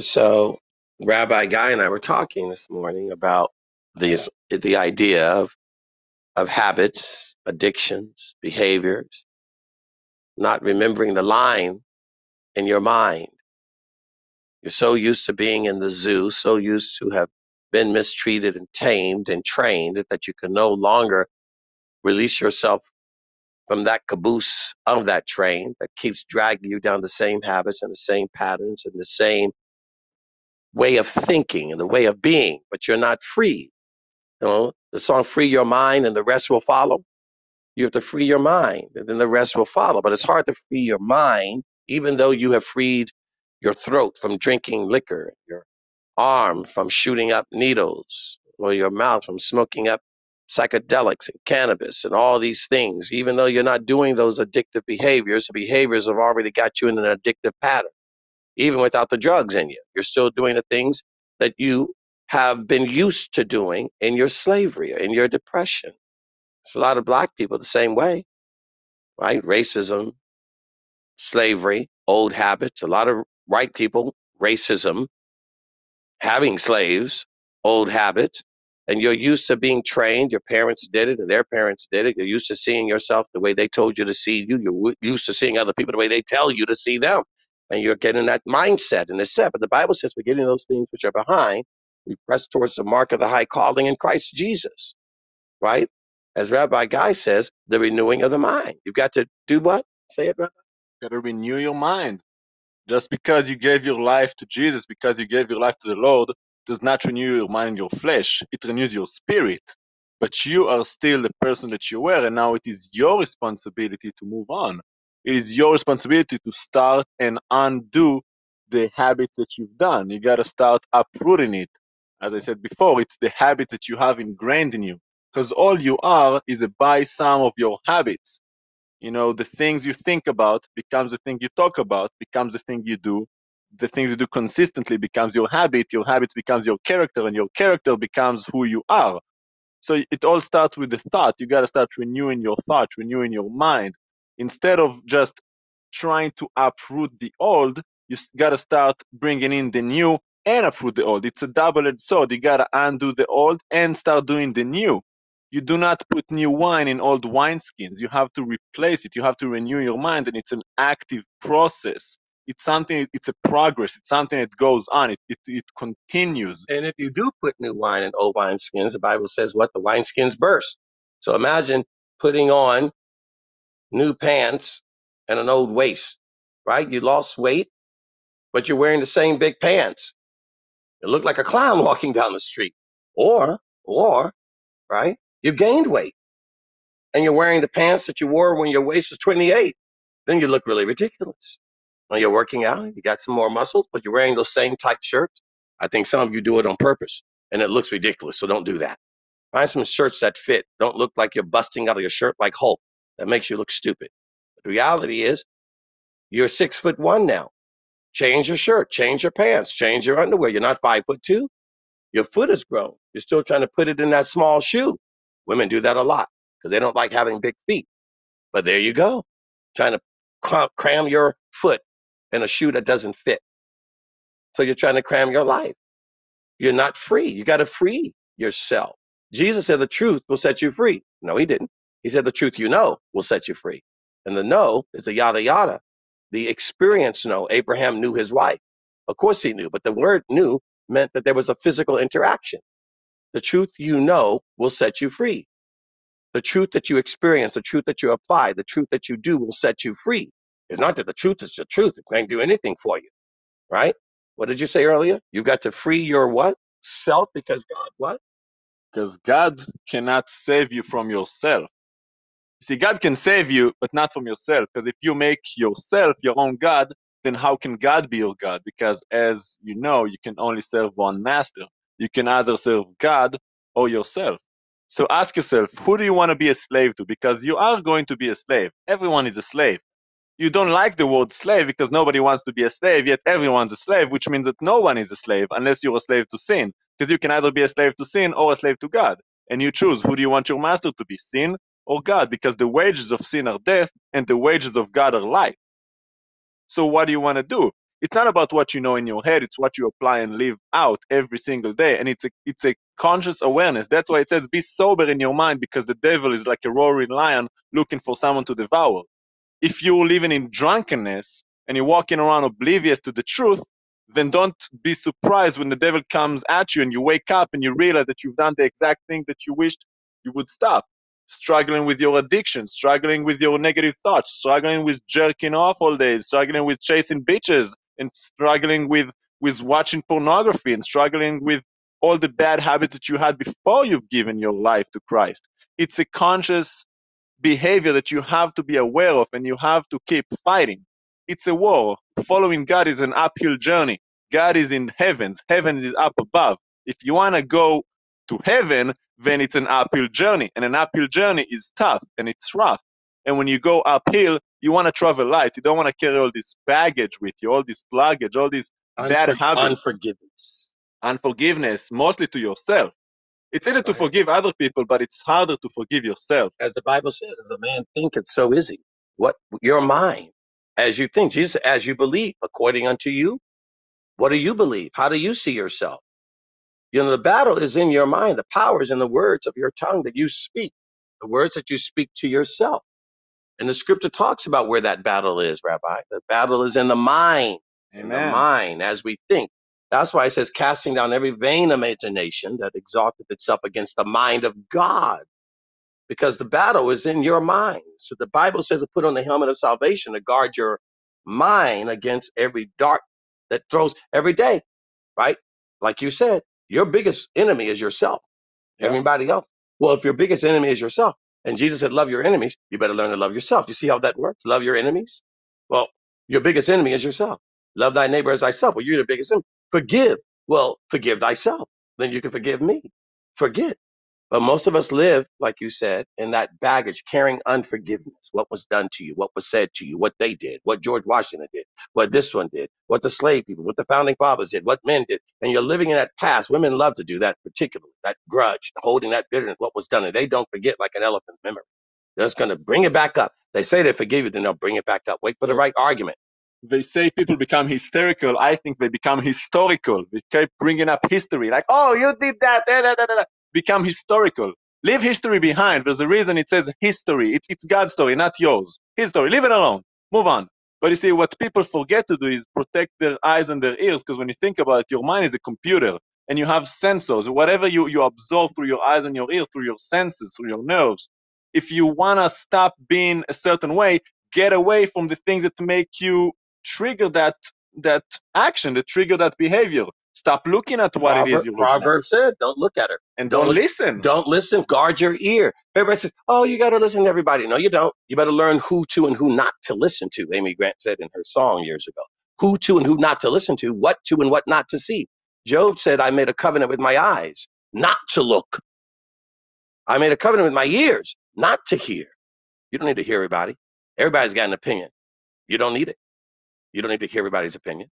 So, Rabbi Guy and I were talking this morning about this, the idea of, of habits, addictions, behaviors, not remembering the line in your mind. You're so used to being in the zoo, so used to have been mistreated and tamed and trained that you can no longer release yourself from that caboose of that train that keeps dragging you down the same habits and the same patterns and the same way of thinking and the way of being, but you're not free. You know, the song Free Your Mind and the rest will follow. You have to free your mind and then the rest will follow. But it's hard to free your mind, even though you have freed your throat from drinking liquor, your arm from shooting up needles, or your mouth from smoking up psychedelics and cannabis and all these things. Even though you're not doing those addictive behaviors, the behaviors have already got you in an addictive pattern even without the drugs in you. You're still doing the things that you have been used to doing in your slavery, in your depression. It's a lot of black people the same way, right? Racism, slavery, old habits. A lot of white people, racism, having slaves, old habits. And you're used to being trained. Your parents did it, and their parents did it. You're used to seeing yourself the way they told you to see you. You're used to seeing other people the way they tell you to see them. And you're getting that mindset and the set. But the Bible says, forgetting those things which are behind, we press towards the mark of the high calling in Christ Jesus, right? As Rabbi Guy says, the renewing of the mind. You've got to do what? Say it, Rabbi. gotta renew your mind. Just because you gave your life to Jesus, because you gave your life to the Lord, does not renew your mind, and your flesh. It renews your spirit. But you are still the person that you were, and now it is your responsibility to move on. It is your responsibility to start and undo the habits that you've done. You gotta start uprooting it. As I said before, it's the habits that you have ingrained in you. Because all you are is a by sum of your habits you know the things you think about becomes the thing you talk about becomes the thing you do the things you do consistently becomes your habit your habits becomes your character and your character becomes who you are so it all starts with the thought you got to start renewing your thoughts renewing your mind instead of just trying to uproot the old you got to start bringing in the new and uproot the old it's a double-edged sword you got to undo the old and start doing the new you do not put new wine in old wineskins. You have to replace it. You have to renew your mind, and it's an active process. It's something. It's a progress. It's something that goes on. It it, it continues. And if you do put new wine in old wineskins, the Bible says what? The wineskins burst. So imagine putting on new pants and an old waist, right? You lost weight, but you're wearing the same big pants. You look like a clown walking down the street. Or, or, right? You gained weight and you're wearing the pants that you wore when your waist was 28. Then you look really ridiculous. When you're working out, you got some more muscles, but you're wearing those same tight shirts. I think some of you do it on purpose and it looks ridiculous. So don't do that. Find some shirts that fit. Don't look like you're busting out of your shirt like Hulk. That makes you look stupid. But the reality is you're six foot one now. Change your shirt, change your pants, change your underwear. You're not five foot two. Your foot has grown. You're still trying to put it in that small shoe. Women do that a lot because they don't like having big feet. But there you go, trying to cram your foot in a shoe that doesn't fit. So you're trying to cram your life. You're not free. You got to free yourself. Jesus said the truth will set you free. No, he didn't. He said the truth you know will set you free. And the know is the yada yada. The experience know. Abraham knew his wife. Of course he knew, but the word knew meant that there was a physical interaction. The truth you know will set you free. The truth that you experience, the truth that you apply, the truth that you do will set you free. It's not that the truth is the truth. It can't do anything for you, right? What did you say earlier? You've got to free your what? Self because God what? Because God cannot save you from yourself. See, God can save you, but not from yourself. Because if you make yourself your own God, then how can God be your God? Because as you know, you can only serve one master. You can either serve God or yourself. So ask yourself, who do you want to be a slave to? Because you are going to be a slave. Everyone is a slave. You don't like the word slave because nobody wants to be a slave, yet everyone's a slave, which means that no one is a slave unless you're a slave to sin. Because you can either be a slave to sin or a slave to God. And you choose who do you want your master to be, sin or God? Because the wages of sin are death and the wages of God are life. So what do you want to do? It's not about what you know in your head, it's what you apply and live out every single day. And it's a it's a conscious awareness. That's why it says be sober in your mind because the devil is like a roaring lion looking for someone to devour if you're living in drunkenness and you're walking around oblivious to the truth, then don't be surprised when the devil comes at you and you wake up and you realize that you've done the exact thing that you wished you would stop. Struggling with your addiction, struggling with your negative thoughts, struggling with jerking off all day, struggling with chasing bitches, and struggling with, with watching pornography, and struggling with all the bad habits that you had before you've given your life to Christ. It's a conscious behavior that you have to be aware of and you have to keep fighting. It's a war. Following God is an uphill journey. God is in heavens. Heaven is up above. If you want to go to heaven, then it's an uphill journey. And an uphill journey is tough and it's rough. And when you go uphill, you want to travel light. You don't want to carry all this baggage with you, all this luggage, all these bad Unfor- habits, unforgiveness. unforgiveness, mostly to yourself. It's easy to forgive other people, but it's harder to forgive yourself. As the Bible says, as a man thinketh, so is he. What your mind, as you think, Jesus, as you believe, according unto you. What do you believe? How do you see yourself? You know, the battle is in your mind. The power is in the words of your tongue that you speak, the words that you speak to yourself. And the scripture talks about where that battle is, Rabbi. The battle is in the mind, in the mind as we think. That's why it says, casting down every vain imagination that exalteth itself against the mind of God, because the battle is in your mind. So the Bible says to put on the helmet of salvation to guard your mind against every dart that throws every day, right? Like you said, your biggest enemy is yourself Yeah. everybody else. Well, if your biggest enemy is yourself, and Jesus said, love your enemies, you better learn to love yourself. You see how that works? Love your enemies. Well, your biggest enemy is yourself. Love thy neighbor as thyself. Well, you're the biggest enemy. Forgive. Well, forgive thyself. Then you can forgive me. Forget. But most of us live, like you said, in that baggage, carrying unforgiveness. What was done to you, what was said to you, what they did, what George Washington did, what this one did, what the slave people, what the founding fathers did, what men did. And you're living in that past. Women love to do that, particularly that grudge, holding that bitterness, what was done. And they don't forget like an elephant's memory. They're just going to bring it back up. They say they forgive you, then they'll bring it back up. Wait for the right argument. they say people become hysterical. I think they become historical. They keep bringing up history, like, oh, you did that, da, da, da. Become historical. Leave history behind. There's a reason it says history. It's, it's God's story, not yours. His story. Leave it alone. Move on. But you see, what people forget to do is protect their eyes and their ears, because when you think about it, your mind is a computer, and you have sensors. Whatever you, you absorb through your eyes and your ears, through your senses, through your nerves. If you want to stop being a certain way, get away from the things that make you trigger that that action, that trigger that behavior. Stop looking at what it is you're looking at, Proverb said, don't look at her. and don't don't, listen. Don't listen. Guard your ear. Everybody says, oh, you got to listen to everybody. No, you don't. You better learn who to and who not to listen to. Amy Grant said in her song years ago. Who to and who not to listen to, what to and what not to see. Job said, I made a covenant with my eyes not to look. I made a covenant with my ears not to hear. You don't need to hear everybody. Everybody's got an opinion. You don't need it. You don't need to hear everybody's opinion.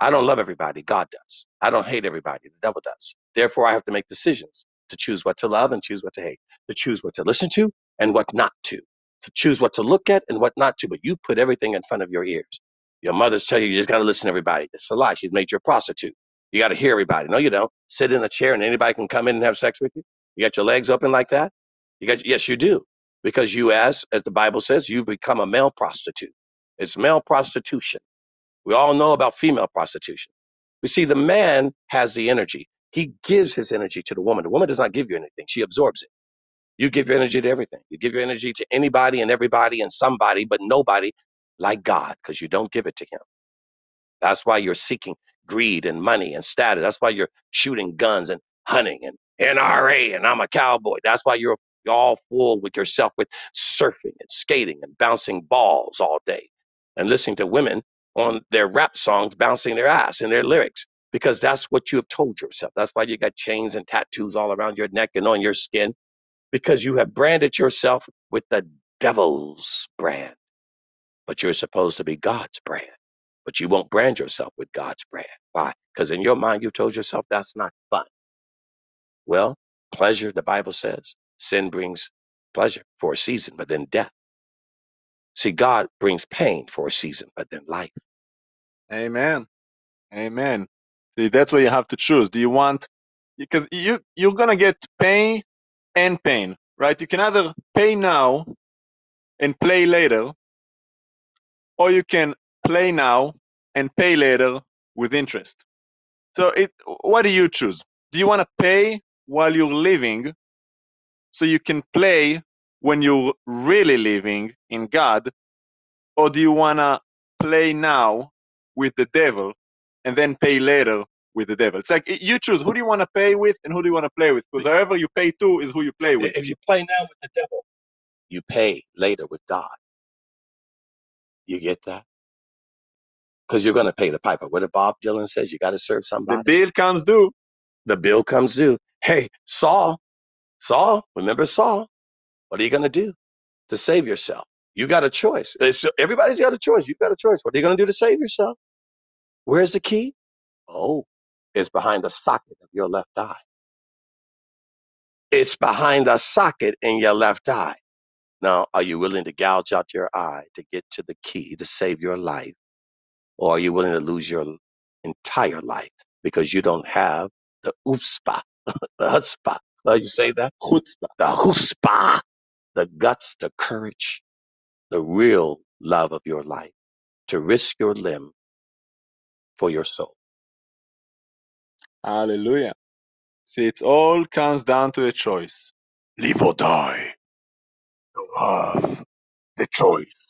I don't love everybody. God does. I don't hate everybody. The devil does. Therefore, I have to make decisions to choose what to love and choose what to hate, to choose what to listen to and what not to, to choose what to look at and what not to. But you put everything in front of your ears. Your mothers tell you you just got to listen to everybody. That's a lie. She's made you a prostitute. You got to hear everybody. No, you don't. Sit in a chair and anybody can come in and have sex with you. You got your legs open like that. You got yes, you do, because you, as as the Bible says, you become a male prostitute. It's male prostitution. We all know about female prostitution. We see the man has the energy. He gives his energy to the woman. The woman does not give you anything. She absorbs it. You give your energy to everything. You give your energy to anybody and everybody and somebody, but nobody like God, because you don't give it to him. That's why you're seeking greed and money and status. That's why you're shooting guns and hunting and NRA and I'm a cowboy. That's why you're, you're all full with yourself with surfing and skating and bouncing balls all day and listening to women on their rap songs bouncing their ass in their lyrics because that's what you have told yourself. That's why you got chains and tattoos all around your neck and on your skin because you have branded yourself with the devil's brand, but you're supposed to be God's brand but you won't brand yourself with God's brand. Why? Because in your mind, you've told yourself that's not fun. Well, pleasure, the Bible says, sin brings pleasure for a season, but then death. See, God brings pain for a season, but then life. Amen. Amen. See, that's where you have to choose. Do you want because you you're gonna get pain and pain, right? You can either pay now and play later, or you can play now and pay later with interest. So it what do you choose? Do you want to pay while you're living so you can play when you're really living in God, or do you want to play now with the devil and then pay later with the devil? It's like you choose who do you want to pay with and who do you want to play with because whoever you pay to is who you play with. If you play now with the devil, you pay later with God. You get that? Because you're going to pay the piper. What did Bob Dylan says? You got to serve somebody? The bill comes due. The bill comes due. Hey, Saul, Saul, remember Saul? What are you going to do to save yourself? You got a choice. It's, everybody's got a choice. You've got a choice. What are you going to do to save yourself? Where's the key? Oh, it's behind the socket of your left eye. It's behind the socket in your left eye. Now, are you willing to gouge out your eye to get to the key to save your life? Or are you willing to lose your entire life because you don't have the oofspa, the chutzpah? How do you say that? Chutzpah. The chutzpah, the guts, the courage, the real love of your life to risk your limb for your soul. Hallelujah. See, it all comes down to a choice. Live or die. You have the choice.